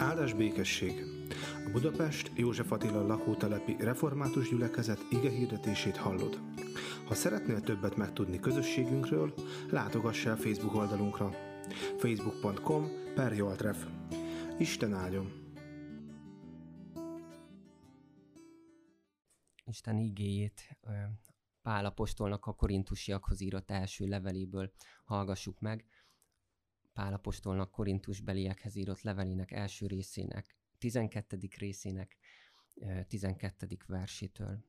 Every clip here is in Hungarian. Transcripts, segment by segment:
Áldás békesség! A Budapest József Attila lakótelepi református gyülekezet ige hirdetését hallod. Ha szeretnél többet megtudni közösségünkről, látogass el Facebook oldalunkra facebook.com per Joltref. Isten áldjon! Isten igéjét Pál apostolnak a korintusiakhoz írott első leveléből hallgassuk meg. Pál apostolnak Korintus beliekhez írott levelének első részének, 12. részének 12. versétől.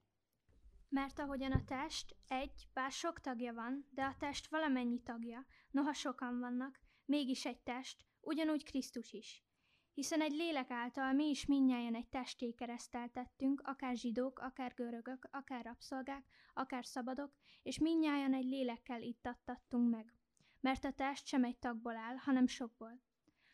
Mert ahogyan a test egy, bár sok tagja van, de a test valamennyi tagja, noha sokan vannak, mégis egy test, ugyanúgy Krisztus is. Hiszen egy lélek által mi is minnyáján egy testé kereszteltettünk, akár zsidók, akár görögök, akár rabszolgák, akár szabadok, és minnyáján egy lélekkel ittattattunk meg mert a test sem egy tagból áll, hanem sokból.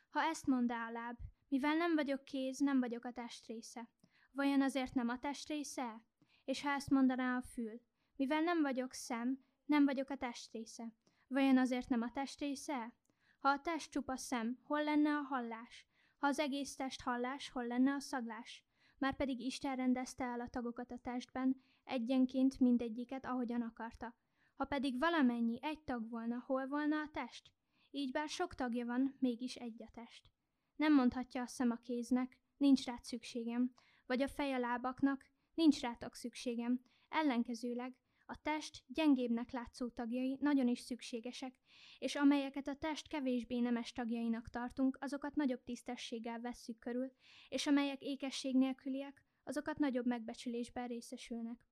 Ha ezt mondá a láb, mivel nem vagyok kéz, nem vagyok a test része. Vajon azért nem a test része? És ha ezt mondaná a fül, mivel nem vagyok szem, nem vagyok a test része. Vajon azért nem a test része? Ha a test csupa szem, hol lenne a hallás? Ha az egész test hallás, hol lenne a szaglás? Már pedig Isten rendezte el a tagokat a testben, egyenként mindegyiket, ahogyan akarta. Ha pedig valamennyi egy tag volna, hol volna a test? Így bár sok tagja van, mégis egy a test. Nem mondhatja a szem a kéznek, nincs rád szükségem, vagy a fej a lábaknak, nincs rátok szükségem. Ellenkezőleg a test gyengébbnek látszó tagjai nagyon is szükségesek, és amelyeket a test kevésbé nemes tagjainak tartunk, azokat nagyobb tisztességgel vesszük körül, és amelyek ékesség nélküliek, azokat nagyobb megbecsülésben részesülnek.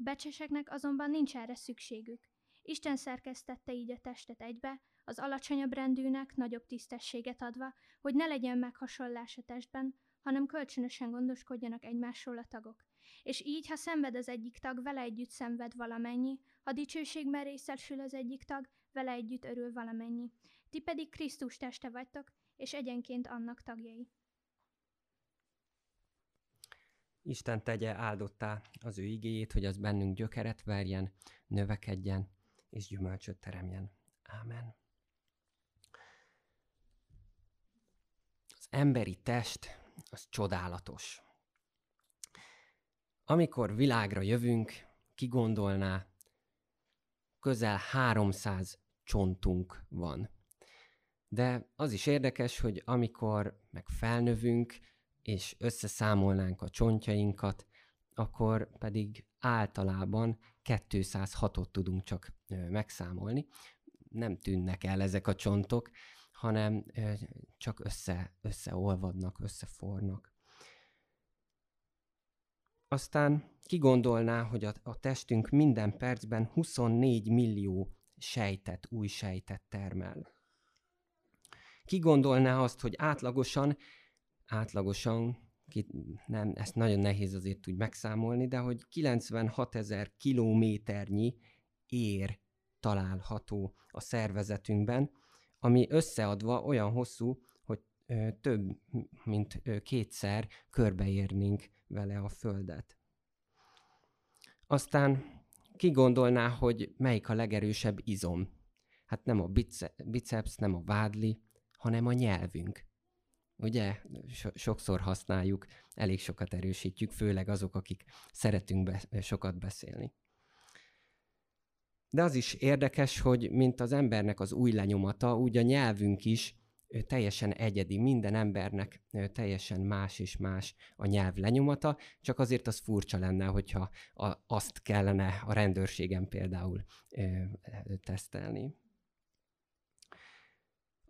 A becseseknek azonban nincs erre szükségük. Isten szerkesztette így a testet egybe, az alacsonyabb rendűnek nagyobb tisztességet adva, hogy ne legyen meghasonlás a testben, hanem kölcsönösen gondoskodjanak egymásról a tagok. És így, ha szenved az egyik tag, vele együtt szenved valamennyi, ha dicsőségben részesül az egyik tag, vele együtt örül valamennyi. Ti pedig Krisztus teste vagytok, és egyenként annak tagjai. Isten tegye áldottá az ő igéjét, hogy az bennünk gyökeret verjen, növekedjen és gyümölcsöt teremjen. Ámen. Az emberi test az csodálatos. Amikor világra jövünk, ki gondolná, közel 300 csontunk van. De az is érdekes, hogy amikor meg felnövünk, és összeszámolnánk a csontjainkat, akkor pedig általában 206-ot tudunk csak megszámolni. Nem tűnnek el ezek a csontok, hanem csak össze, összeolvadnak, összefornak. Aztán ki gondolná, hogy a, a testünk minden percben 24 millió sejtet, új sejtet termel. Ki gondolná azt, hogy átlagosan átlagosan, ki, nem, ezt nagyon nehéz azért úgy megszámolni, de hogy 96 ezer kilométernyi ér található a szervezetünkben, ami összeadva olyan hosszú, hogy ö, több, mint ö, kétszer körbeérnénk vele a Földet. Aztán ki gondolná, hogy melyik a legerősebb izom? Hát nem a biceps, nem a vádli, hanem a nyelvünk ugye so- sokszor használjuk, elég sokat erősítjük, főleg azok, akik szeretünk be- sokat beszélni. De az is érdekes, hogy mint az embernek az új lenyomata, úgy a nyelvünk is teljesen egyedi, minden embernek teljesen más és más a nyelv lenyomata, csak azért az furcsa lenne, hogyha azt kellene a rendőrségen például tesztelni.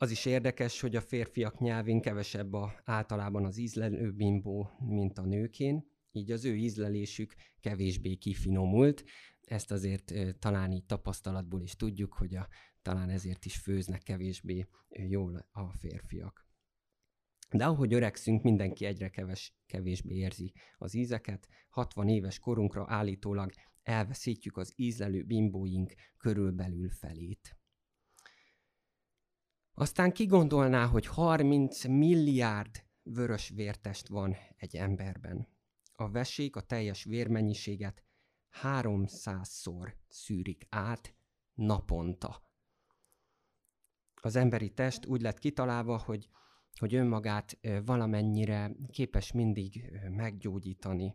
Az is érdekes, hogy a férfiak nyelvén kevesebb a, általában az ízlelő bimbó, mint a nőkén, így az ő ízlelésük kevésbé kifinomult. Ezt azért talán így tapasztalatból is tudjuk, hogy a, talán ezért is főznek kevésbé jól a férfiak. De ahogy öregszünk, mindenki egyre keves, kevésbé érzi az ízeket. 60 éves korunkra állítólag elveszítjük az ízlelő bimbóink körülbelül felét. Aztán ki gondolná, hogy 30 milliárd vörös vértest van egy emberben. A vesék a teljes vérmennyiséget 300-szor szűrik át naponta. Az emberi test úgy lett kitalálva, hogy hogy önmagát valamennyire képes mindig meggyógyítani.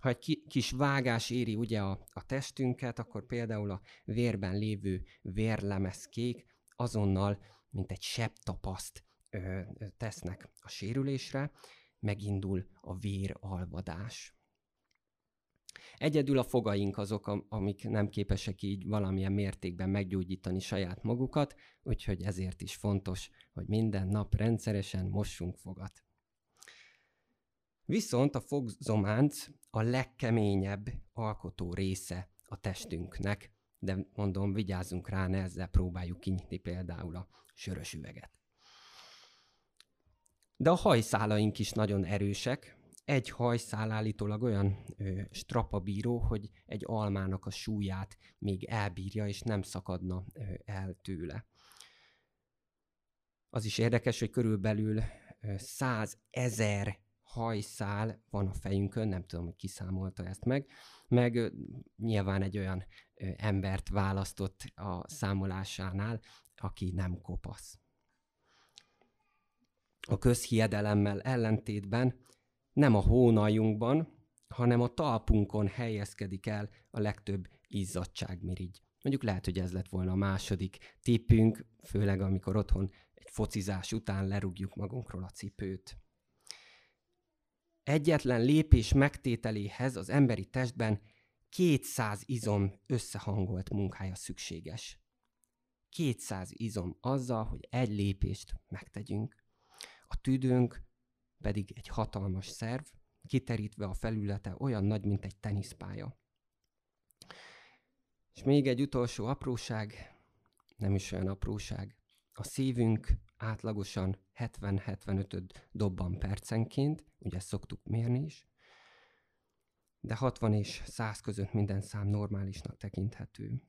Ha egy kis vágás éri ugye a, a testünket, akkor például a vérben lévő vérlemezkék azonnal, mint egy sebb tapaszt ö, tesznek a sérülésre, megindul a véralvadás. Egyedül a fogaink azok, amik nem képesek így valamilyen mértékben meggyógyítani saját magukat, úgyhogy ezért is fontos, hogy minden nap rendszeresen mossunk fogat. Viszont a fogzománc a legkeményebb alkotó része a testünknek, de mondom, vigyázzunk rá, ne ezzel próbáljuk kinyitni például a sörös üveget. De a hajszálaink is nagyon erősek. Egy hajszál állítólag olyan ö, strapabíró, hogy egy almának a súlyát még elbírja, és nem szakadna ö, el tőle. Az is érdekes, hogy körülbelül százezer hajszál van a fejünkön, nem tudom, hogy kiszámolta ezt meg, meg nyilván egy olyan embert választott a számolásánál, aki nem kopasz. A közhiedelemmel ellentétben nem a hónaljunkban, hanem a talpunkon helyezkedik el a legtöbb izzadságmirigy. Mondjuk lehet, hogy ez lett volna a második tippünk, főleg amikor otthon egy focizás után lerúgjuk magunkról a cipőt. Egyetlen lépés megtételéhez az emberi testben 200 izom összehangolt munkája szükséges. 200 izom azzal, hogy egy lépést megtegyünk. A tüdőnk pedig egy hatalmas szerv, kiterítve a felülete olyan nagy, mint egy teniszpálya. És még egy utolsó apróság, nem is olyan apróság. A szívünk átlagosan 70-75 dobban percenként, ugye ezt szoktuk mérni is, de 60 és 100 között minden szám normálisnak tekinthető.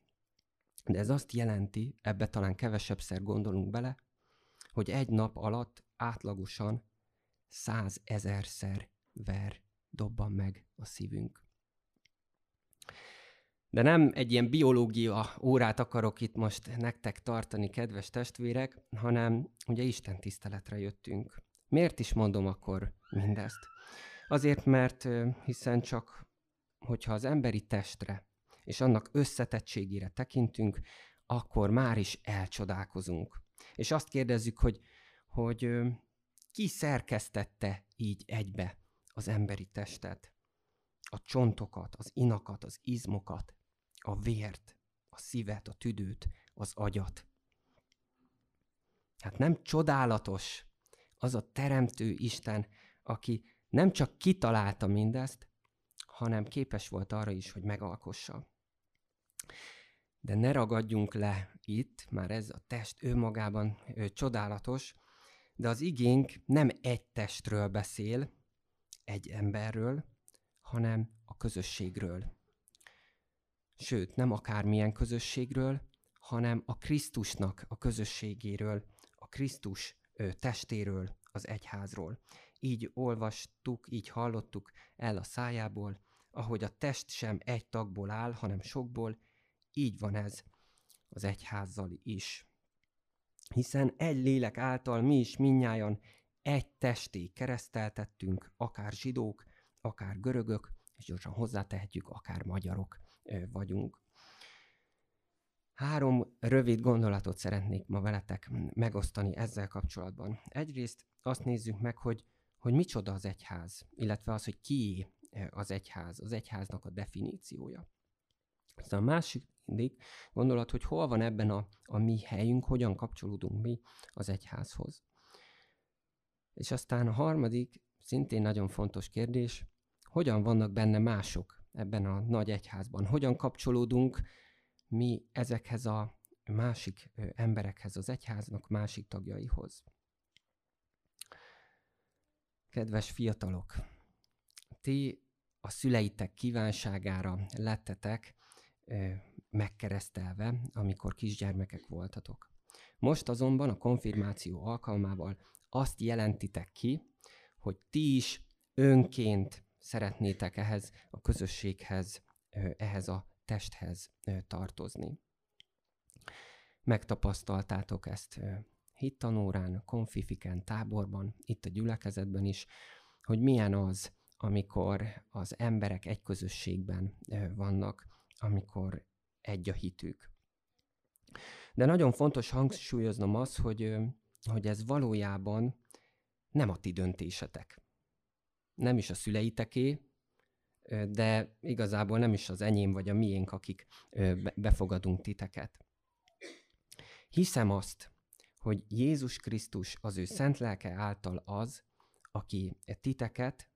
De ez azt jelenti, ebbe talán kevesebbszer gondolunk bele, hogy egy nap alatt átlagosan százezerszer ver, dobban meg a szívünk. De nem egy ilyen biológia órát akarok itt most nektek tartani, kedves testvérek, hanem ugye Isten tiszteletre jöttünk. Miért is mondom akkor mindezt? Azért, mert hiszen csak, hogyha az emberi testre és annak összetettségére tekintünk, akkor már is elcsodálkozunk. És azt kérdezzük, hogy, hogy ki szerkesztette így egybe az emberi testet? A csontokat, az inakat, az izmokat, a vért, a szívet, a tüdőt, az agyat. Hát nem csodálatos az a teremtő Isten, aki nem csak kitalálta mindezt, hanem képes volt arra is, hogy megalkossa. De ne ragadjunk le itt, már ez a test önmagában ő, csodálatos, de az igénk nem egy testről beszél, egy emberről, hanem a közösségről. Sőt, nem akármilyen közösségről, hanem a Krisztusnak a közösségéről, a Krisztus ö, testéről, az egyházról. Így olvastuk, így hallottuk el a szájából, ahogy a test sem egy tagból áll, hanem sokból, így van ez az egyházzal is hiszen egy lélek által mi is minnyájan egy testé kereszteltettünk, akár zsidók, akár görögök, és gyorsan hozzátehetjük, akár magyarok vagyunk. Három rövid gondolatot szeretnék ma veletek megosztani ezzel kapcsolatban. Egyrészt azt nézzük meg, hogy, hogy micsoda az egyház, illetve az, hogy ki az egyház, az egyháznak a definíciója. Aztán a mindig gondolat, hogy hol van ebben a, a mi helyünk, hogyan kapcsolódunk mi az egyházhoz. És aztán a harmadik, szintén nagyon fontos kérdés, hogyan vannak benne mások ebben a nagy egyházban? Hogyan kapcsolódunk mi ezekhez a másik emberekhez, az egyháznak másik tagjaihoz? Kedves fiatalok, ti a szüleitek kívánságára lettetek megkeresztelve, amikor kisgyermekek voltatok. Most azonban a konfirmáció alkalmával azt jelentitek ki, hogy ti is önként szeretnétek ehhez a közösséghez, ehhez a testhez tartozni. Megtapasztaltátok ezt hittanórán, konfifiken, táborban, itt a gyülekezetben is, hogy milyen az, amikor az emberek egy közösségben vannak, amikor egy a hitük. De nagyon fontos hangsúlyoznom az, hogy, hogy ez valójában nem a ti döntésetek. Nem is a szüleiteké, de igazából nem is az enyém vagy a miénk, akik befogadunk titeket. Hiszem azt, hogy Jézus Krisztus az ő szent lelke által az, aki titeket,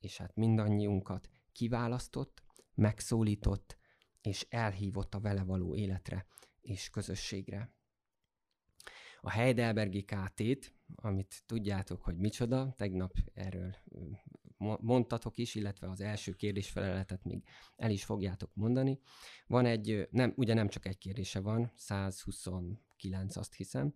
és hát mindannyiunkat kiválasztott, megszólított, és elhívott a vele való életre és közösségre. A Heidelbergi KT-t, amit tudjátok, hogy micsoda, tegnap erről mondtatok is, illetve az első kérdésfeleletet még el is fogjátok mondani. Van egy, nem, ugye nem csak egy kérdése van, 129 azt hiszem,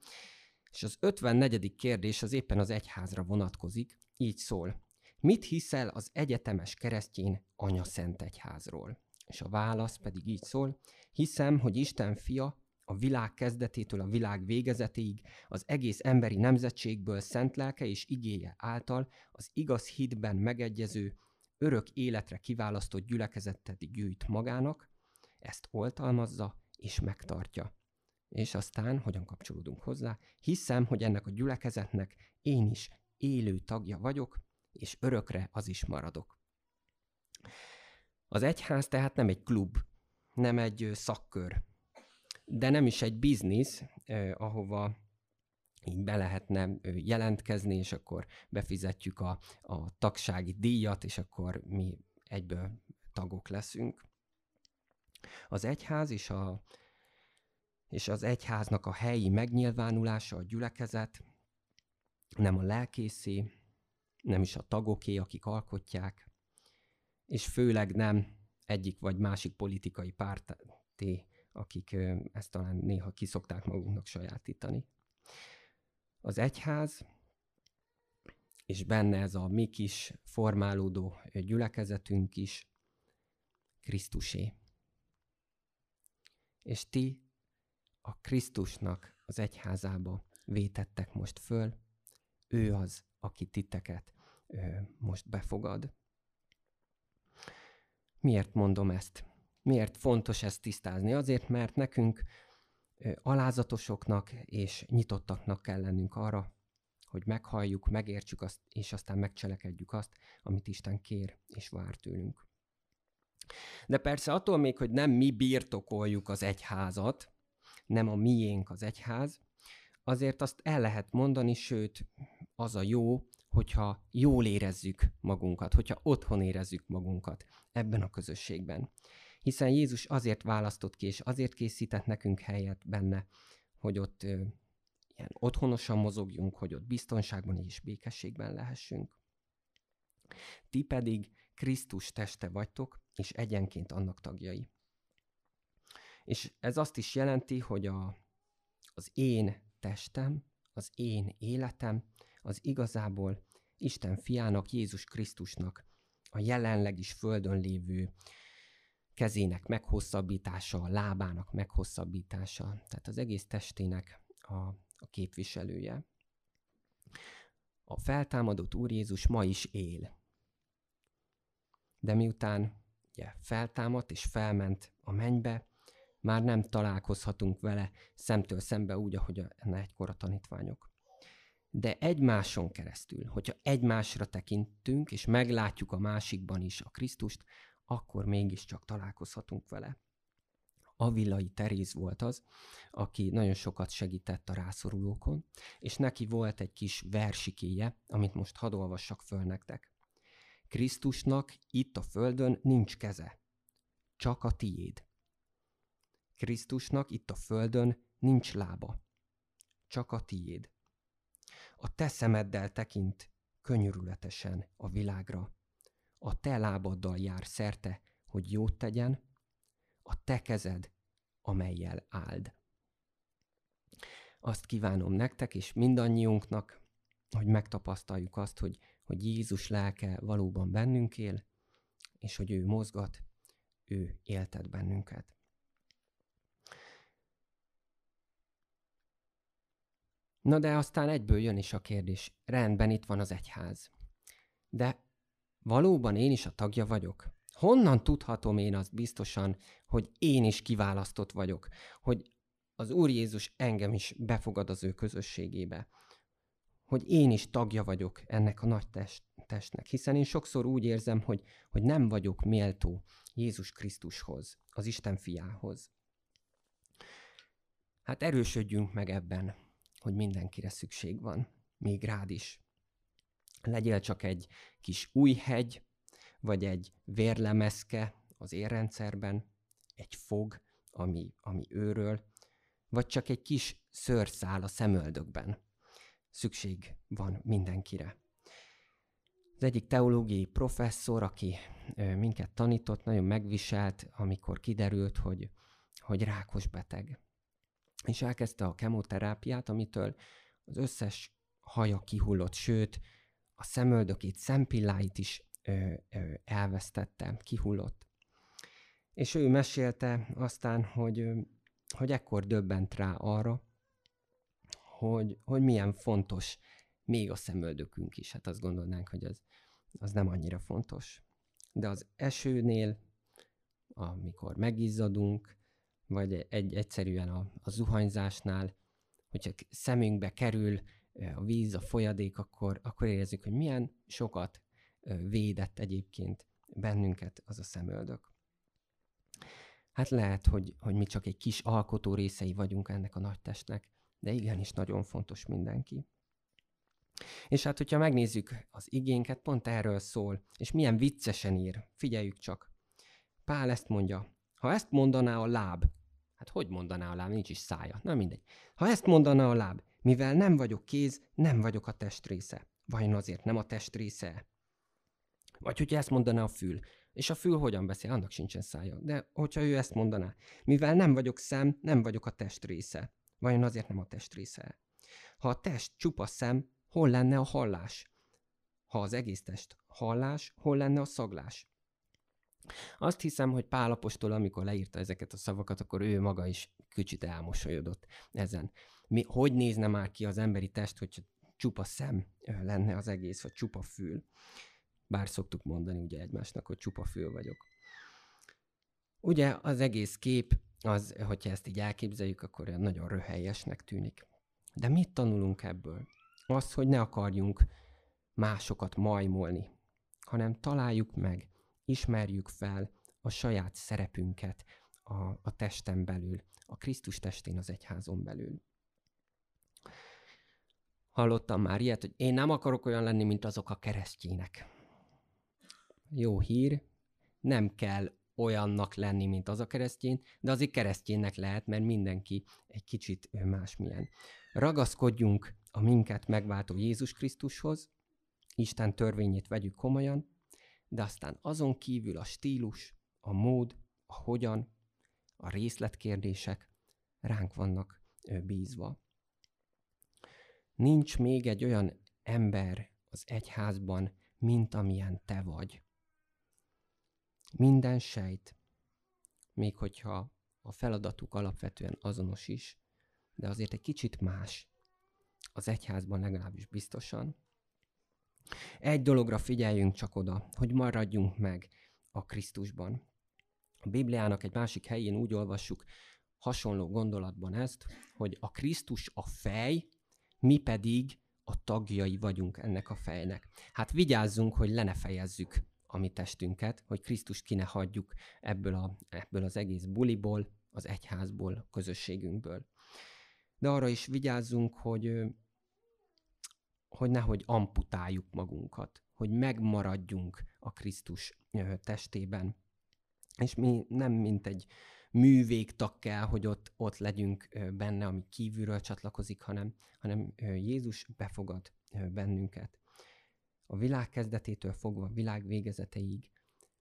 és az 54. kérdés az éppen az egyházra vonatkozik, így szól. Mit hiszel az egyetemes keresztjén anya szent egyházról? És a válasz pedig így szól, hiszem, hogy Isten fia a világ kezdetétől a világ végezetéig, az egész emberi nemzetségből szent lelke és igéje által az igaz hitben megegyező, örök életre kiválasztott gyülekezetet gyűjt magának, ezt oltalmazza és megtartja. És aztán, hogyan kapcsolódunk hozzá, hiszem, hogy ennek a gyülekezetnek én is élő tagja vagyok, és örökre az is maradok. Az egyház tehát nem egy klub, nem egy szakkör, de nem is egy biznisz, eh, ahova így be lehetne jelentkezni, és akkor befizetjük a, a tagsági díjat, és akkor mi egyből tagok leszünk. Az egyház és, a, és az egyháznak a helyi megnyilvánulása, a gyülekezet, nem a lelkészé, nem is a tagoké, akik alkotják, és főleg nem egyik vagy másik politikai párté, akik ezt talán néha kiszokták magunknak sajátítani. Az egyház, és benne ez a mi kis formálódó gyülekezetünk is Krisztusé. És ti a Krisztusnak az egyházába vétettek most föl, ő az, aki titeket most befogad. Miért mondom ezt? Miért fontos ezt tisztázni? Azért, mert nekünk alázatosoknak és nyitottaknak kell lennünk arra, hogy meghalljuk, megértsük azt, és aztán megcselekedjük azt, amit Isten kér és vár tőlünk. De persze attól még, hogy nem mi birtokoljuk az egyházat, nem a miénk az egyház, azért azt el lehet mondani, sőt, az a jó, hogyha jól érezzük magunkat, hogyha otthon érezzük magunkat ebben a közösségben hiszen Jézus azért választott ki, és azért készített nekünk helyet benne, hogy ott ö, ilyen otthonosan mozogjunk, hogy ott biztonságban és békességben lehessünk. Ti pedig Krisztus teste vagytok, és egyenként annak tagjai. És ez azt is jelenti, hogy a, az én testem, az én életem, az igazából Isten fiának, Jézus Krisztusnak a jelenleg is földön lévő kezének meghosszabbítása, a lábának meghosszabbítása, tehát az egész testének a, a képviselője. A feltámadott Úr Jézus ma is él. De miután ugye, feltámadt és felment a mennybe, már nem találkozhatunk vele szemtől szembe úgy, ahogy a, egykor a tanítványok. De egymáson keresztül, hogyha egymásra tekintünk, és meglátjuk a másikban is a Krisztust, akkor mégiscsak találkozhatunk vele. Avillai Teréz volt az, aki nagyon sokat segített a rászorulókon, és neki volt egy kis versikéje, amit most hadd olvassak föl nektek. Krisztusnak itt a földön nincs keze, csak a tiéd. Krisztusnak itt a földön nincs lába, csak a tiéd. A te szemeddel tekint könyörületesen a világra, a te lábaddal jár szerte, hogy jót tegyen, a te kezed, amelyel áld. Azt kívánom nektek és mindannyiunknak, hogy megtapasztaljuk azt, hogy, hogy Jézus lelke valóban bennünk él, és hogy ő mozgat, ő éltet bennünket. Na de aztán egyből jön is a kérdés. Rendben, itt van az egyház. De valóban én is a tagja vagyok? Honnan tudhatom én azt biztosan, hogy én is kiválasztott vagyok, hogy az Úr Jézus engem is befogad az ő közösségébe, hogy én is tagja vagyok ennek a nagy test, testnek, hiszen én sokszor úgy érzem, hogy, hogy nem vagyok méltó Jézus Krisztushoz, az Isten fiához. Hát erősödjünk meg ebben, hogy mindenkire szükség van, még rád is. Legyél csak egy kis új hegy, vagy egy vérlemeszke az érrendszerben, egy fog, ami, ami őről, vagy csak egy kis szőrszál a szemöldökben. Szükség van mindenkire. Az egyik teológiai professzor, aki minket tanított, nagyon megviselt, amikor kiderült, hogy, hogy rákos beteg. És elkezdte a kemoterápiát, amitől az összes haja kihullott, sőt, a szemöldökét, szempilláit is ö, ö, elvesztette, kihullott. És ő mesélte aztán, hogy, hogy ekkor döbbent rá arra, hogy, hogy milyen fontos még a szemöldökünk is. Hát azt gondolnánk, hogy az, az nem annyira fontos. De az esőnél, amikor megizzadunk, vagy egy egyszerűen a, a zuhanyzásnál, hogyha szemünkbe kerül a víz, a folyadék, akkor, akkor érezzük, hogy milyen sokat védett egyébként bennünket az a szemöldök. Hát lehet, hogy, hogy mi csak egy kis alkotó részei vagyunk ennek a nagy testnek, de igenis nagyon fontos mindenki. És hát, hogyha megnézzük az igénket, pont erről szól, és milyen viccesen ír, figyeljük csak. Pál ezt mondja, ha ezt mondaná a láb, hát hogy mondaná a láb, nincs is szája, na mindegy. Ha ezt mondaná a láb, mivel nem vagyok kéz, nem vagyok a test része. Vajon azért nem a test része? Vagy hogyha ezt mondaná a fül, és a fül hogyan beszél, annak sincsen szája. De hogyha ő ezt mondaná, mivel nem vagyok szem, nem vagyok a test része. Vajon azért nem a test része? Ha a test csupa szem, hol lenne a hallás? Ha az egész test hallás, hol lenne a szaglás? Azt hiszem, hogy Pálapostól, amikor leírta ezeket a szavakat, akkor ő maga is kicsit elmosolyodott ezen. Mi, hogy nézne már ki az emberi test, hogy csupa szem lenne az egész, vagy csupa fül? Bár szoktuk mondani ugye egymásnak, hogy csupa fül vagyok. Ugye az egész kép, az, hogyha ezt így elképzeljük, akkor nagyon röhelyesnek tűnik. De mit tanulunk ebből? Az, hogy ne akarjunk másokat majmolni, hanem találjuk meg, ismerjük fel a saját szerepünket a, a testen belül, a Krisztus testén az egyházon belül. Hallottam már ilyet, hogy én nem akarok olyan lenni, mint azok a keresztjének. Jó hír, nem kell olyannak lenni, mint az a keresztjén, de azért keresztjénnek lehet, mert mindenki egy kicsit másmilyen. Ragaszkodjunk a minket megváltó Jézus Krisztushoz, Isten törvényét vegyük komolyan, de aztán azon kívül a stílus, a mód, a hogyan, a részletkérdések ránk vannak bízva. Nincs még egy olyan ember az egyházban, mint amilyen te vagy. Minden sejt, még hogyha a feladatuk alapvetően azonos is, de azért egy kicsit más. Az egyházban legalábbis biztosan. Egy dologra figyeljünk csak oda, hogy maradjunk meg a Krisztusban. A Bibliának egy másik helyén úgy olvassuk hasonló gondolatban ezt, hogy a Krisztus a fej, mi pedig a tagjai vagyunk ennek a fejnek. Hát vigyázzunk, hogy le ne fejezzük a mi testünket, hogy Krisztust ki ne hagyjuk ebből, a, ebből az egész buliból, az egyházból, a közösségünkből. De arra is vigyázzunk, hogy, hogy nehogy amputáljuk magunkat, hogy megmaradjunk a Krisztus testében. És mi nem mint egy művégtag kell, hogy ott, ott legyünk benne, ami kívülről csatlakozik, hanem, hanem Jézus befogad bennünket. A világ kezdetétől fogva a világ végezeteig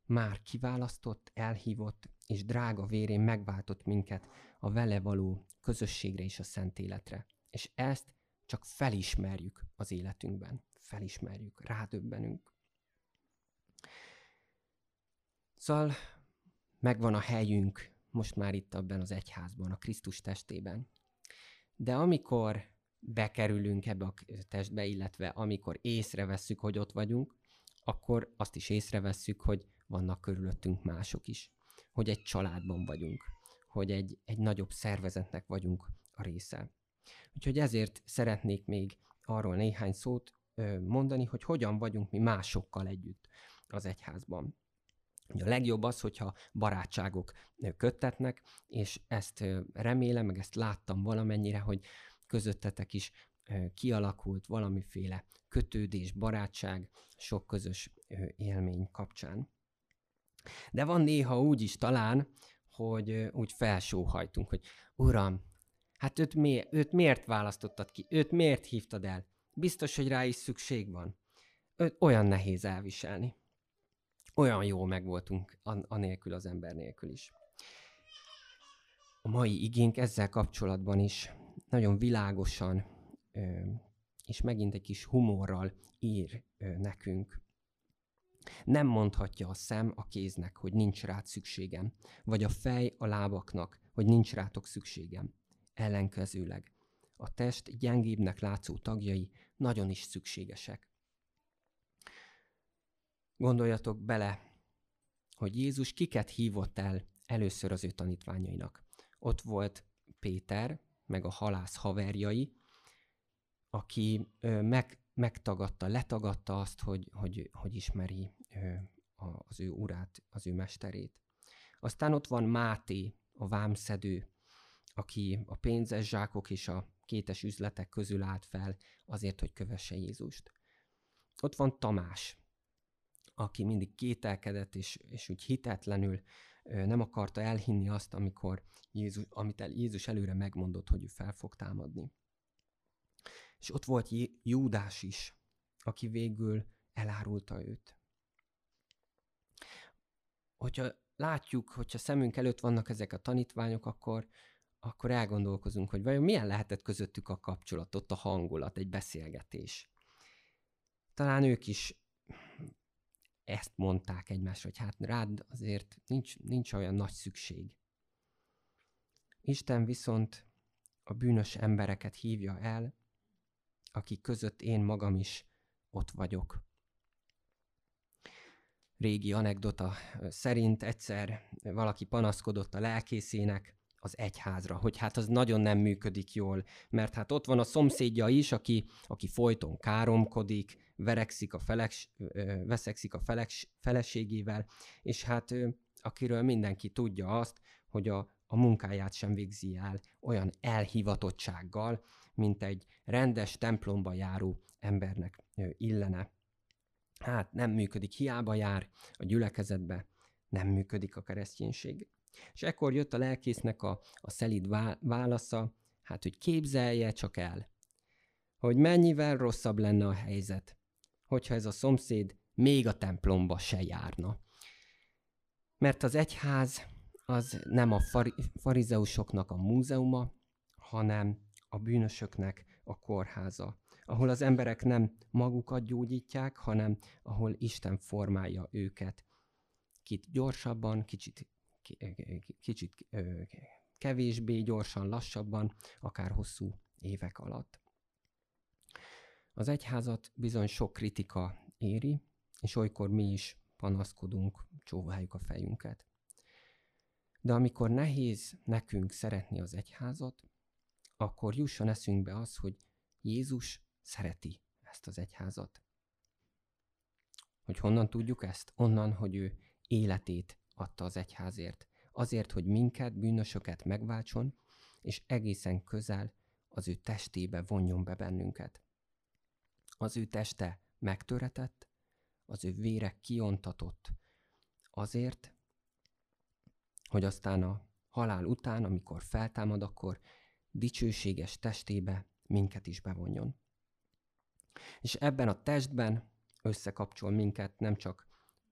már kiválasztott, elhívott és drága vérén megváltott minket a vele való közösségre és a szent életre. És ezt csak felismerjük az életünkben. Felismerjük, rádöbbenünk. Szóval megvan a helyünk most már itt abban az egyházban, a Krisztus testében. De amikor bekerülünk ebbe a testbe, illetve amikor észrevesszük, hogy ott vagyunk, akkor azt is észrevesszük, hogy vannak körülöttünk mások is. Hogy egy családban vagyunk, hogy egy, egy nagyobb szervezetnek vagyunk a része. Úgyhogy ezért szeretnék még arról néhány szót mondani, hogy hogyan vagyunk mi másokkal együtt az egyházban. A legjobb az, hogyha barátságok köttetnek, és ezt remélem, meg ezt láttam valamennyire, hogy közöttetek is kialakult valamiféle kötődés, barátság, sok közös élmény kapcsán. De van néha úgy is talán, hogy úgy felsóhajtunk, hogy Uram, hát őt, mi, őt miért választottad ki? Őt miért hívtad el? Biztos, hogy rá is szükség van. Őt olyan nehéz elviselni. Olyan jó megvoltunk anélkül az ember nélkül is. A mai igénk ezzel kapcsolatban is nagyon világosan és megint egy kis humorral ír nekünk. Nem mondhatja a szem a kéznek, hogy nincs rád szükségem, vagy a fej a lábaknak, hogy nincs rátok szükségem. Ellenkezőleg a test gyengébbnek látszó tagjai nagyon is szükségesek. Gondoljatok bele, hogy Jézus kiket hívott el először az ő tanítványainak. Ott volt Péter, meg a halász haverjai, aki meg, megtagadta, letagadta azt, hogy, hogy, hogy ismeri az ő urát, az ő mesterét. Aztán ott van Máté, a vámszedő, aki a pénzes zsákok és a kétes üzletek közül állt fel azért, hogy kövesse Jézust. Ott van Tamás, aki mindig kételkedett, és, és úgy hitetlenül nem akarta elhinni azt, amikor Jézus, amit el, Jézus előre megmondott, hogy ő fel fog támadni. És ott volt Júdás is, aki végül elárulta őt. Hogyha látjuk, hogyha szemünk előtt vannak ezek a tanítványok, akkor, akkor elgondolkozunk, hogy vajon milyen lehetett közöttük a kapcsolat, ott a hangulat, egy beszélgetés. Talán ők is ezt mondták egymásra, hogy hát rád azért nincs, nincs olyan nagy szükség. Isten viszont a bűnös embereket hívja el, akik között én magam is ott vagyok. Régi anekdota szerint egyszer valaki panaszkodott a lelkészének az egyházra, hogy hát az nagyon nem működik jól, mert hát ott van a szomszédja is, aki, aki folyton káromkodik, verekszik a feleks, veszekszik a feleks, feleségével, és hát akiről mindenki tudja azt, hogy a, a munkáját sem végzi el olyan elhivatottsággal, mint egy rendes templomba járó embernek illene. Hát nem működik, hiába jár a gyülekezetbe, nem működik a kereszténység. És ekkor jött a lelkésznek a, a szelid válasza, hát hogy képzelje csak el, hogy mennyivel rosszabb lenne a helyzet, hogyha ez a szomszéd még a templomba se járna. Mert az egyház az nem a fari- farizeusoknak a múzeuma, hanem a bűnösöknek a kórháza, ahol az emberek nem magukat gyógyítják, hanem ahol Isten formálja őket. Kit gyorsabban, kicsit, kicsit kevésbé gyorsan, lassabban, akár hosszú évek alatt. Az egyházat bizony sok kritika éri, és olykor mi is panaszkodunk, csóváljuk a fejünket. De amikor nehéz nekünk szeretni az egyházat, akkor jusson eszünkbe az, hogy Jézus szereti ezt az egyházat. Hogy honnan tudjuk ezt? Onnan, hogy ő életét adta az egyházért. Azért, hogy minket, bűnösöket megváltson, és egészen közel az ő testébe vonjon be bennünket. Az ő teste megtöretett, az ő vére kiontatott, azért, hogy aztán a halál után, amikor feltámad, akkor dicsőséges testébe minket is bevonjon. És ebben a testben összekapcsol minket nem csak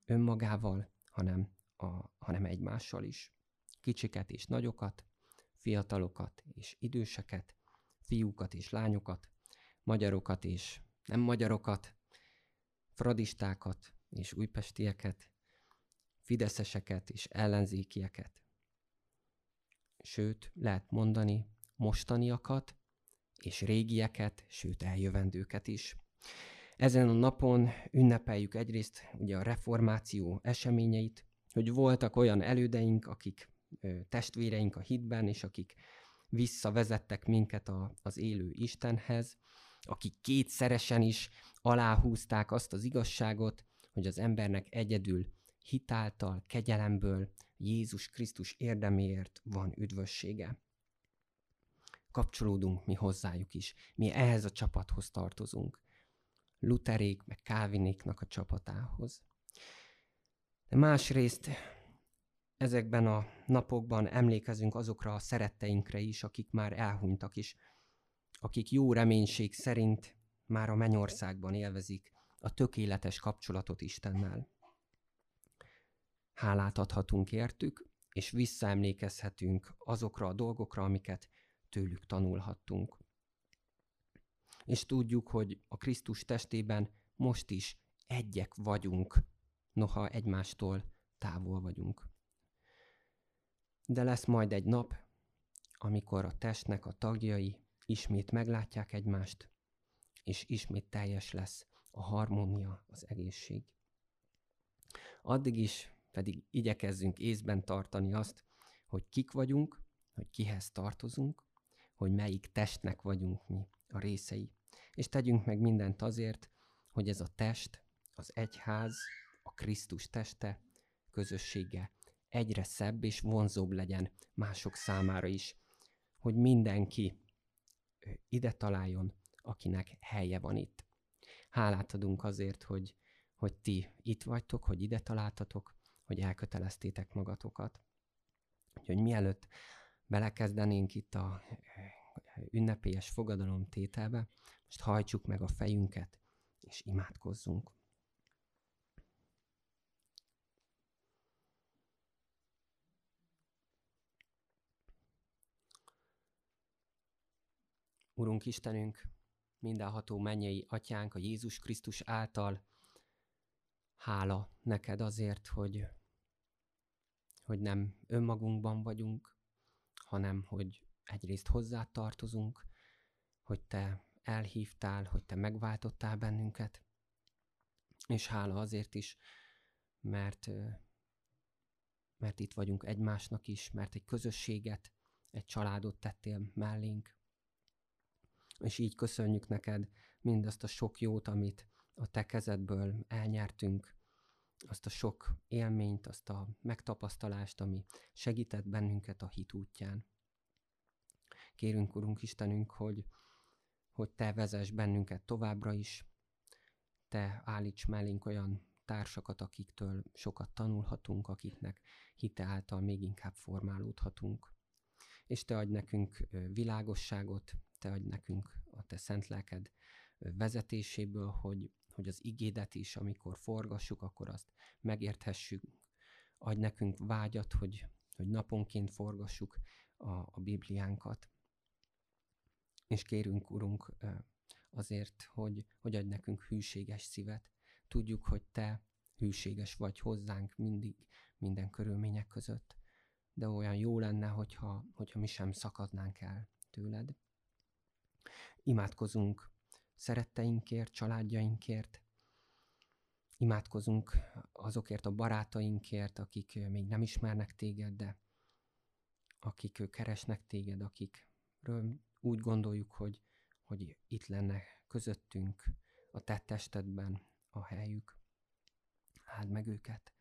önmagával, hanem, a, hanem egymással is. Kicsiket és nagyokat, fiatalokat és időseket, fiúkat és lányokat, magyarokat és nem magyarokat, fradistákat és újpestieket, fideszeseket és ellenzékieket. Sőt, lehet mondani mostaniakat és régieket, sőt eljövendőket is. Ezen a napon ünnepeljük egyrészt ugye a reformáció eseményeit, hogy voltak olyan elődeink, akik testvéreink a hitben, és akik visszavezettek minket a, az élő Istenhez, akik kétszeresen is aláhúzták azt az igazságot, hogy az embernek egyedül hitáltal, kegyelemből, Jézus Krisztus érdeméért van üdvössége. Kapcsolódunk mi hozzájuk is. Mi ehhez a csapathoz tartozunk. Luterék, meg Kávinéknak a csapatához. De másrészt ezekben a napokban emlékezünk azokra a szeretteinkre is, akik már elhunytak is, akik jó reménység szerint már a mennyországban élvezik a tökéletes kapcsolatot Istennel. Hálát adhatunk értük, és visszaemlékezhetünk azokra a dolgokra, amiket tőlük tanulhattunk. És tudjuk, hogy a Krisztus testében most is egyek vagyunk, noha egymástól távol vagyunk. De lesz majd egy nap, amikor a testnek a tagjai ismét meglátják egymást, és ismét teljes lesz a harmónia, az egészség. Addig is pedig igyekezzünk észben tartani azt, hogy kik vagyunk, hogy kihez tartozunk, hogy melyik testnek vagyunk mi a részei. És tegyünk meg mindent azért, hogy ez a test, az egyház, Krisztus teste, közössége egyre szebb és vonzóbb legyen mások számára is, hogy mindenki ide találjon, akinek helye van itt. Hálát adunk azért, hogy, hogy ti itt vagytok, hogy ide találtatok, hogy elköteleztétek magatokat. Úgyhogy mielőtt belekezdenénk itt a ünnepélyes fogadalom tételbe, most hajtsuk meg a fejünket, és imádkozzunk. Urunk Istenünk, mindenható mennyei atyánk a Jézus Krisztus által, hála neked azért, hogy, hogy nem önmagunkban vagyunk, hanem hogy egyrészt hozzá tartozunk, hogy te elhívtál, hogy te megváltottál bennünket, és hála azért is, mert, mert itt vagyunk egymásnak is, mert egy közösséget, egy családot tettél mellénk, és így köszönjük neked mindazt a sok jót, amit a te kezedből elnyertünk, azt a sok élményt, azt a megtapasztalást, ami segített bennünket a hit útján. Kérünk, Urunk Istenünk, hogy, hogy Te vezess bennünket továbbra is, Te állíts mellénk olyan társakat, akiktől sokat tanulhatunk, akiknek hite által még inkább formálódhatunk. És Te adj nekünk világosságot, Te adj nekünk a Te szent lelked vezetéséből, hogy, hogy az igédet is, amikor forgassuk, akkor azt megérthessük. Adj nekünk vágyat, hogy, hogy naponként forgassuk a, a Bibliánkat. És kérünk, Urunk, azért, hogy, hogy adj nekünk hűséges szívet. Tudjuk, hogy Te hűséges vagy hozzánk mindig, minden körülmények között, de olyan jó lenne, hogyha, hogyha mi sem szakadnánk el tőled. Imádkozunk szeretteinkért, családjainkért, imádkozunk azokért a barátainkért, akik még nem ismernek téged, de akik keresnek téged, akikről úgy gondoljuk, hogy, hogy itt lenne közöttünk, a te testedben a helyük. Áld meg őket.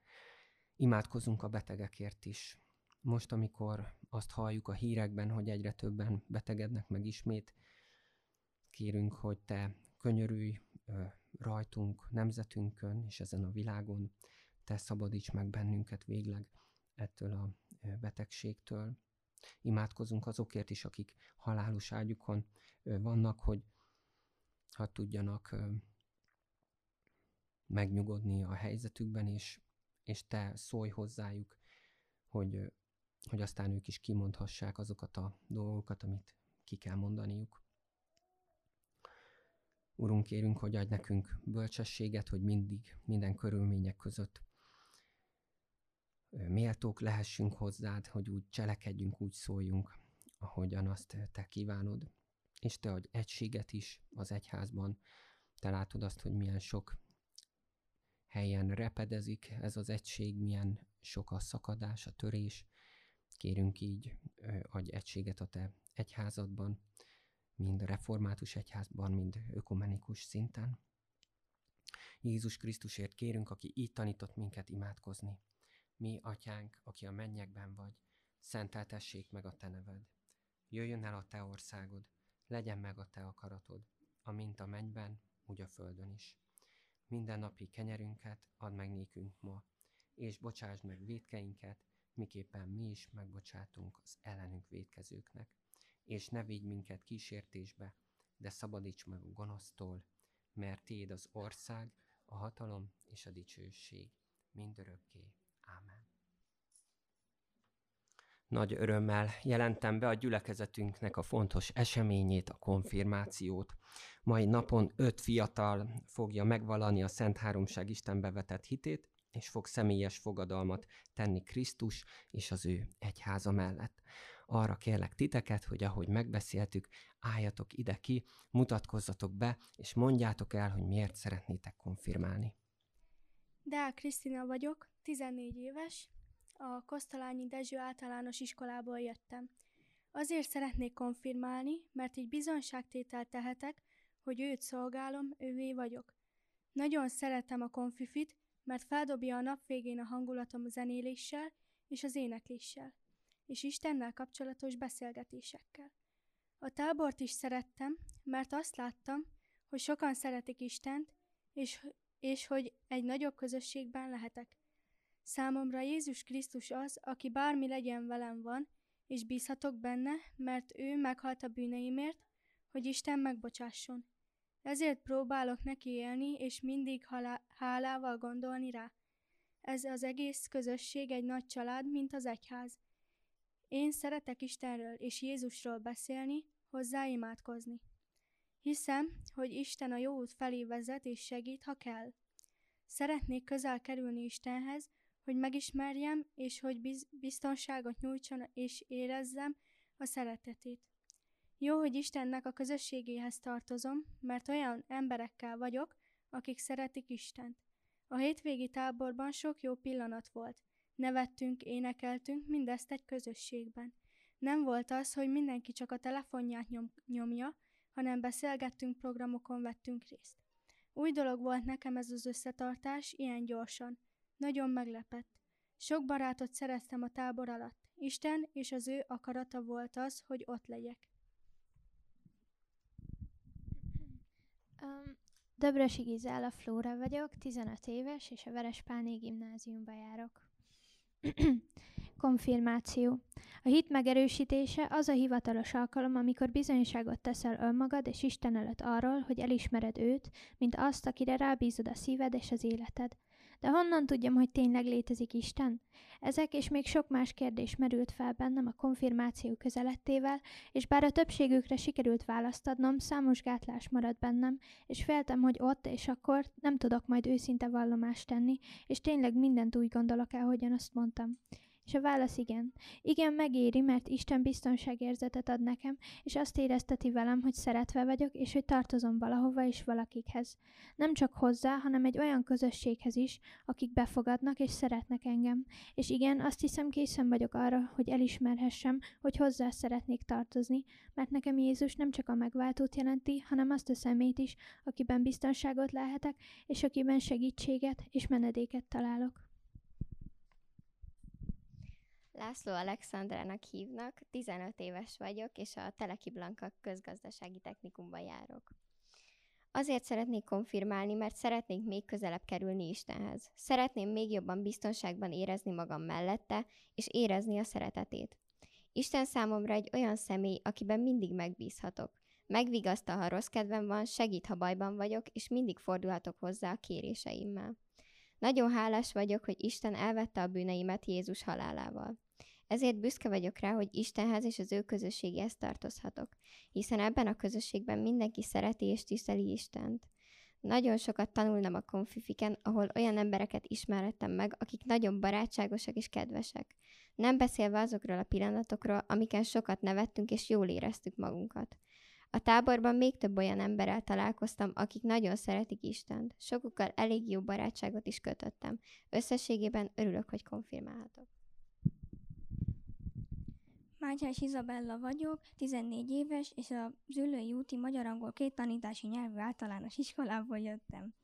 Imádkozunk a betegekért is. Most, amikor azt halljuk a hírekben, hogy egyre többen betegednek meg ismét, kérünk, hogy te könyörülj rajtunk, nemzetünkön és ezen a világon, te szabadíts meg bennünket végleg ettől a betegségtől. Imádkozunk azokért is, akik halálos ágyukon vannak, hogy ha tudjanak megnyugodni a helyzetükben, és, és te szólj hozzájuk, hogy, hogy aztán ők is kimondhassák azokat a dolgokat, amit ki kell mondaniuk. Urunk, kérünk, hogy adj nekünk bölcsességet, hogy mindig, minden körülmények között méltók lehessünk hozzád, hogy úgy cselekedjünk, úgy szóljunk, ahogyan azt te kívánod. és te adj egységet is az egyházban. Te látod azt, hogy milyen sok helyen repedezik ez az egység, milyen sok a szakadás, a törés. Kérünk így, adj egységet a te egyházadban, mind református egyházban, mind ökumenikus szinten. Jézus Krisztusért kérünk, aki így tanított minket imádkozni. Mi, atyánk, aki a mennyekben vagy, szenteltessék meg a te neved. Jöjjön el a te országod, legyen meg a te akaratod, amint a mennyben, úgy a földön is. Minden napi kenyerünket add meg nékünk ma, és bocsásd meg védkeinket, miképpen mi is megbocsátunk az ellenünk védkezőknek. És ne vigy minket kísértésbe, de szabadíts meg a gonosztól, mert Téd az ország, a hatalom és a dicsőség mindörökké. Ámen. Nagy örömmel jelentem be a gyülekezetünknek a fontos eseményét, a konfirmációt. Mai napon öt fiatal fogja megvalani a Szent Háromság Istenbe vetett hitét, és fog személyes fogadalmat tenni Krisztus és az ő egyháza mellett. Arra kérlek titeket, hogy ahogy megbeszéltük, álljatok ide ki, mutatkozzatok be, és mondjátok el, hogy miért szeretnétek konfirmálni. Deák Krisztina vagyok, 14 éves, a Kosztolányi Dezső általános iskolából jöttem. Azért szeretnék konfirmálni, mert így bizonságtétel tehetek, hogy őt szolgálom, ővé vagyok. Nagyon szeretem a konfifit, mert feldobja a nap végén a hangulatom zenéléssel és az énekléssel, és Istennel kapcsolatos beszélgetésekkel. A tábort is szerettem, mert azt láttam, hogy sokan szeretik Istent, és, és hogy egy nagyobb közösségben lehetek. Számomra Jézus Krisztus az, aki bármi legyen velem van, és bízhatok benne, mert ő meghalt a bűneimért, hogy Isten megbocsásson. Ezért próbálok neki élni, és mindig hálával gondolni rá. Ez az egész közösség egy nagy család, mint az egyház. Én szeretek Istenről és Jézusról beszélni, hozzá imádkozni. Hiszem, hogy Isten a jó út felé vezet és segít, ha kell. Szeretnék közel kerülni Istenhez, hogy megismerjem, és hogy biz- biztonságot nyújtson, és érezzem a szeretetét. Jó, hogy Istennek a közösségéhez tartozom, mert olyan emberekkel vagyok, akik szeretik Istent. A hétvégi táborban sok jó pillanat volt. Nevettünk, énekeltünk, mindezt egy közösségben. Nem volt az, hogy mindenki csak a telefonját nyom- nyomja, hanem beszélgettünk, programokon vettünk részt. Új dolog volt nekem ez az összetartás, ilyen gyorsan. Nagyon meglepett. Sok barátot szereztem a tábor alatt. Isten és az ő akarata volt az, hogy ott legyek. Um, Döbrösi Gizella Flóra vagyok, 15 éves, és a Verespálné gimnáziumba járok. Konfirmáció. A hit megerősítése az a hivatalos alkalom, amikor bizonyságot teszel önmagad és Isten előtt arról, hogy elismered őt, mint azt, akire rábízod a szíved és az életed. De honnan tudjam, hogy tényleg létezik Isten? Ezek és még sok más kérdés merült fel bennem a konfirmáció közelettével, és bár a többségükre sikerült választ adnom, számos gátlás maradt bennem, és féltem, hogy ott és akkor nem tudok majd őszinte vallomást tenni, és tényleg mindent úgy gondolok el, hogyan azt mondtam. És a válasz igen. Igen, megéri, mert Isten biztonságérzetet ad nekem, és azt érezteti velem, hogy szeretve vagyok, és hogy tartozom valahova és valakikhez. Nem csak hozzá, hanem egy olyan közösséghez is, akik befogadnak és szeretnek engem. És igen, azt hiszem készen vagyok arra, hogy elismerhessem, hogy hozzá szeretnék tartozni, mert nekem Jézus nem csak a megváltót jelenti, hanem azt a szemét is, akiben biztonságot lehetek, és akiben segítséget és menedéket találok. László Alexandrának hívnak, 15 éves vagyok, és a Teleki Blanka közgazdasági technikumban járok. Azért szeretnék konfirmálni, mert szeretnék még közelebb kerülni Istenhez. Szeretném még jobban biztonságban érezni magam mellette, és érezni a szeretetét. Isten számomra egy olyan személy, akiben mindig megbízhatok. Megvigasztal, ha rossz kedvem van, segít, ha bajban vagyok, és mindig fordulhatok hozzá a kéréseimmel. Nagyon hálás vagyok, hogy Isten elvette a bűneimet Jézus halálával. Ezért büszke vagyok rá, hogy Istenhez és az ő közösségéhez tartozhatok, hiszen ebben a közösségben mindenki szereti és tiszteli Istent. Nagyon sokat tanulnám a konfifiken, ahol olyan embereket ismerhettem meg, akik nagyon barátságosak és kedvesek. Nem beszélve azokról a pillanatokról, amiken sokat nevettünk és jól éreztük magunkat. A táborban még több olyan emberrel találkoztam, akik nagyon szeretik Istent. Sokukkal elég jó barátságot is kötöttem. Összességében örülök, hogy konfirmálhatok. Mátyás Izabella vagyok, 14 éves, és a Zülői úti magyar-angol két tanítási nyelvű általános iskolából jöttem.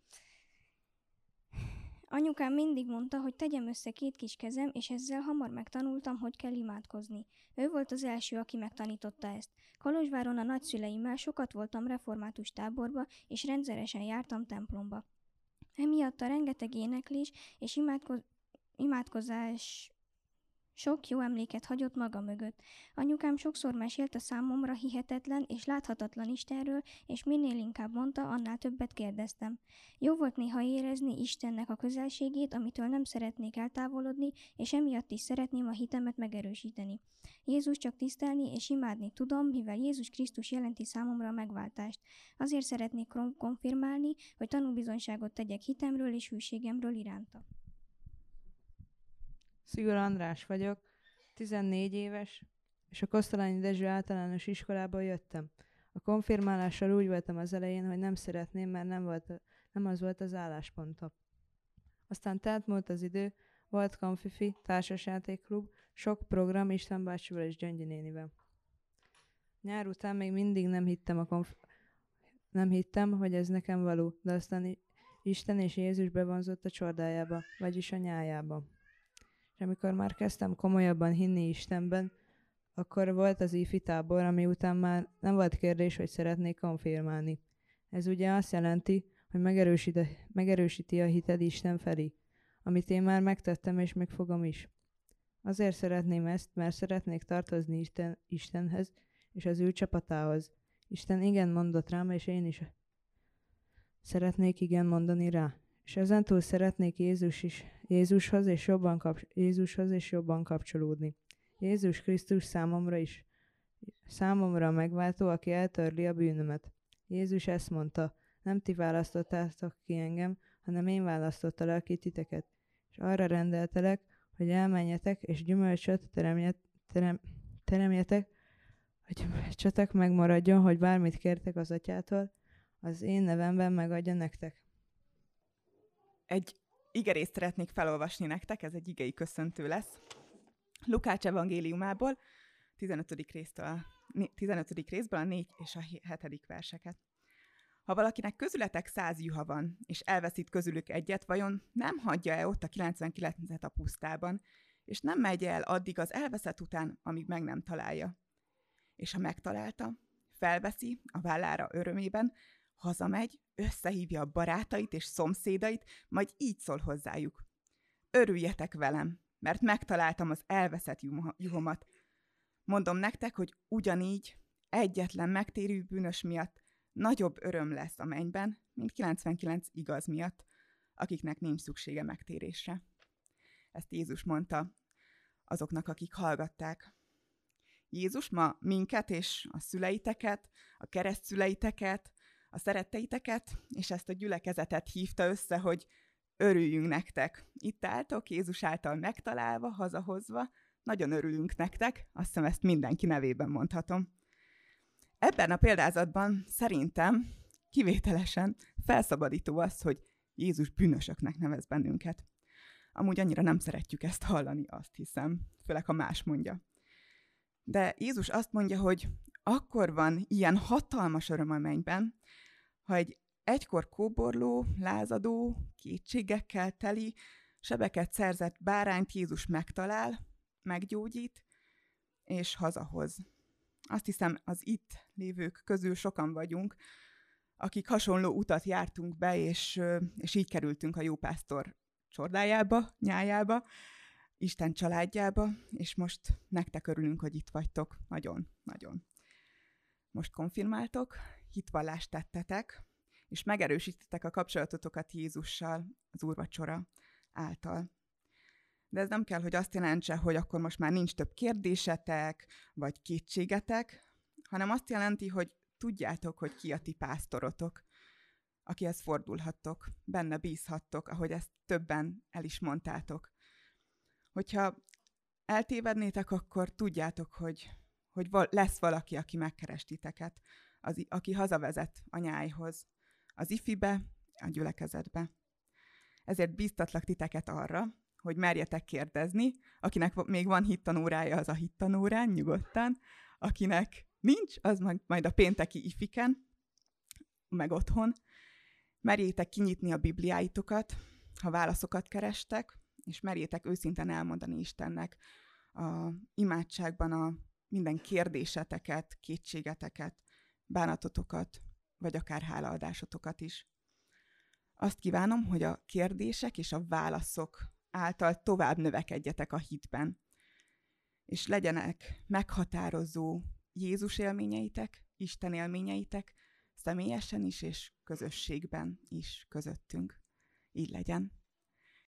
Anyukám mindig mondta, hogy tegyem össze két kis kezem, és ezzel hamar megtanultam, hogy kell imádkozni. Ő volt az első, aki megtanította ezt. Kolozsváron a nagyszüleimmel sokat voltam református táborba, és rendszeresen jártam templomba. Emiatt a rengeteg éneklés és imádko- imádkozás sok jó emléket hagyott maga mögött. Anyukám sokszor mesélt a számomra hihetetlen és láthatatlan Istenről, és minél inkább mondta, annál többet kérdeztem. Jó volt néha érezni Istennek a közelségét, amitől nem szeretnék eltávolodni, és emiatt is szeretném a hitemet megerősíteni. Jézus csak tisztelni és imádni tudom, mivel Jézus Krisztus jelenti számomra a megváltást. Azért szeretnék konfirmálni, hogy tanúbizonyságot tegyek hitemről és hűségemről iránta. Szigor András vagyok, 14 éves, és a Kosztolányi Dezső általános iskolából jöttem. A konfirmálással úgy voltam az elején, hogy nem szeretném, mert nem, volt, nem az volt az álláspontom. Aztán telt múlt az idő, volt konfifi, társasjátékklub, sok program Isten bácsival és Gyöngyi nénivel. Nyár után még mindig nem hittem, a konf- nem hittem, hogy ez nekem való, de aztán Isten és Jézus bevonzott a csordájába, vagyis a nyájába és amikor már kezdtem komolyabban hinni Istenben, akkor volt az ifi tábor, ami után már nem volt kérdés, hogy szeretnék konfirmálni. Ez ugye azt jelenti, hogy megerősíti a hited Isten felé, amit én már megtettem és megfogom is. Azért szeretném ezt, mert szeretnék tartozni Isten, Istenhez és az ő csapatához. Isten igen mondott rám, és én is szeretnék igen mondani rá. És ezentúl szeretnék Jézus is Jézushoz és jobban, kap- Jézushoz és jobban kapcsolódni. Jézus Krisztus számomra is, számomra a megváltó, aki eltörli a bűnömet. Jézus ezt mondta, nem ti választottátok ki engem, hanem én választottalak ki titeket, és arra rendeltelek, hogy elmenjetek, és gyümölcsöt teremjet, terem, teremjetek, hogy csatak megmaradjon, hogy bármit kértek az atyától, az én nevemben megadja nektek. Egy igerészt szeretnék felolvasni nektek, ez egy igei köszöntő lesz. Lukács evangéliumából, 15. résztől, 15. részből a 4 és a 7. verseket. Ha valakinek közületek száz juha van, és elveszít közülük egyet, vajon nem hagyja-e ott a 99-et a pusztában, és nem megy el addig az elveszett után, amíg meg nem találja. És ha megtalálta, felveszi a vállára örömében, Hazamegy, összehívja a barátait és szomszédait, majd így szól hozzájuk. Örüljetek velem, mert megtaláltam az elveszett juhomat. Mondom nektek, hogy ugyanígy egyetlen megtérő bűnös miatt nagyobb öröm lesz a mennyben, mint 99 igaz miatt, akiknek nincs szüksége megtérésre. Ezt Jézus mondta azoknak, akik hallgatták. Jézus ma minket és a szüleiteket, a keresztszüleiteket, a szeretteiteket, és ezt a gyülekezetet hívta össze, hogy örüljünk nektek. Itt álltok, Jézus által megtalálva, hazahozva, nagyon örülünk nektek, azt hiszem ezt mindenki nevében mondhatom. Ebben a példázatban szerintem kivételesen felszabadító az, hogy Jézus bűnösöknek nevez bennünket. Amúgy annyira nem szeretjük ezt hallani, azt hiszem, főleg ha más mondja. De Jézus azt mondja, hogy akkor van ilyen hatalmas öröm a mennyben, ha egy egykor kóborló, lázadó, kétségekkel teli, sebeket szerzett bárányt Jézus megtalál, meggyógyít, és hazahoz. Azt hiszem, az itt lévők közül sokan vagyunk, akik hasonló utat jártunk be, és, és így kerültünk a jópásztor csordájába, nyájába, Isten családjába, és most nektek örülünk, hogy itt vagytok. Nagyon, nagyon. Most konfirmáltok, hitvallást tettetek, és megerősítettek a kapcsolatotokat Jézussal az úrvacsora által. De ez nem kell, hogy azt jelentse, hogy akkor most már nincs több kérdésetek, vagy kétségetek, hanem azt jelenti, hogy tudjátok, hogy ki a ti pásztorotok, akihez fordulhattok, benne bízhattok, ahogy ezt többen el is mondtátok. Hogyha eltévednétek, akkor tudjátok, hogy, hogy lesz valaki, aki megkeres titeket, az, aki hazavezet anyáihoz, az ifibe, a gyülekezetbe. Ezért bíztatlak titeket arra, hogy merjetek kérdezni, akinek még van hittanórája, az a hittanórán, nyugodtan, akinek nincs, az majd a pénteki ifiken, meg otthon. Merjétek kinyitni a Bibliáitokat, ha válaszokat kerestek, és merjétek őszinten elmondani Istennek a imádságban a minden kérdéseteket, kétségeteket, bánatotokat, vagy akár hálaadásotokat is. Azt kívánom, hogy a kérdések és a válaszok által tovább növekedjetek a hitben, és legyenek meghatározó Jézus élményeitek, Isten élményeitek, személyesen is és közösségben is közöttünk. Így legyen.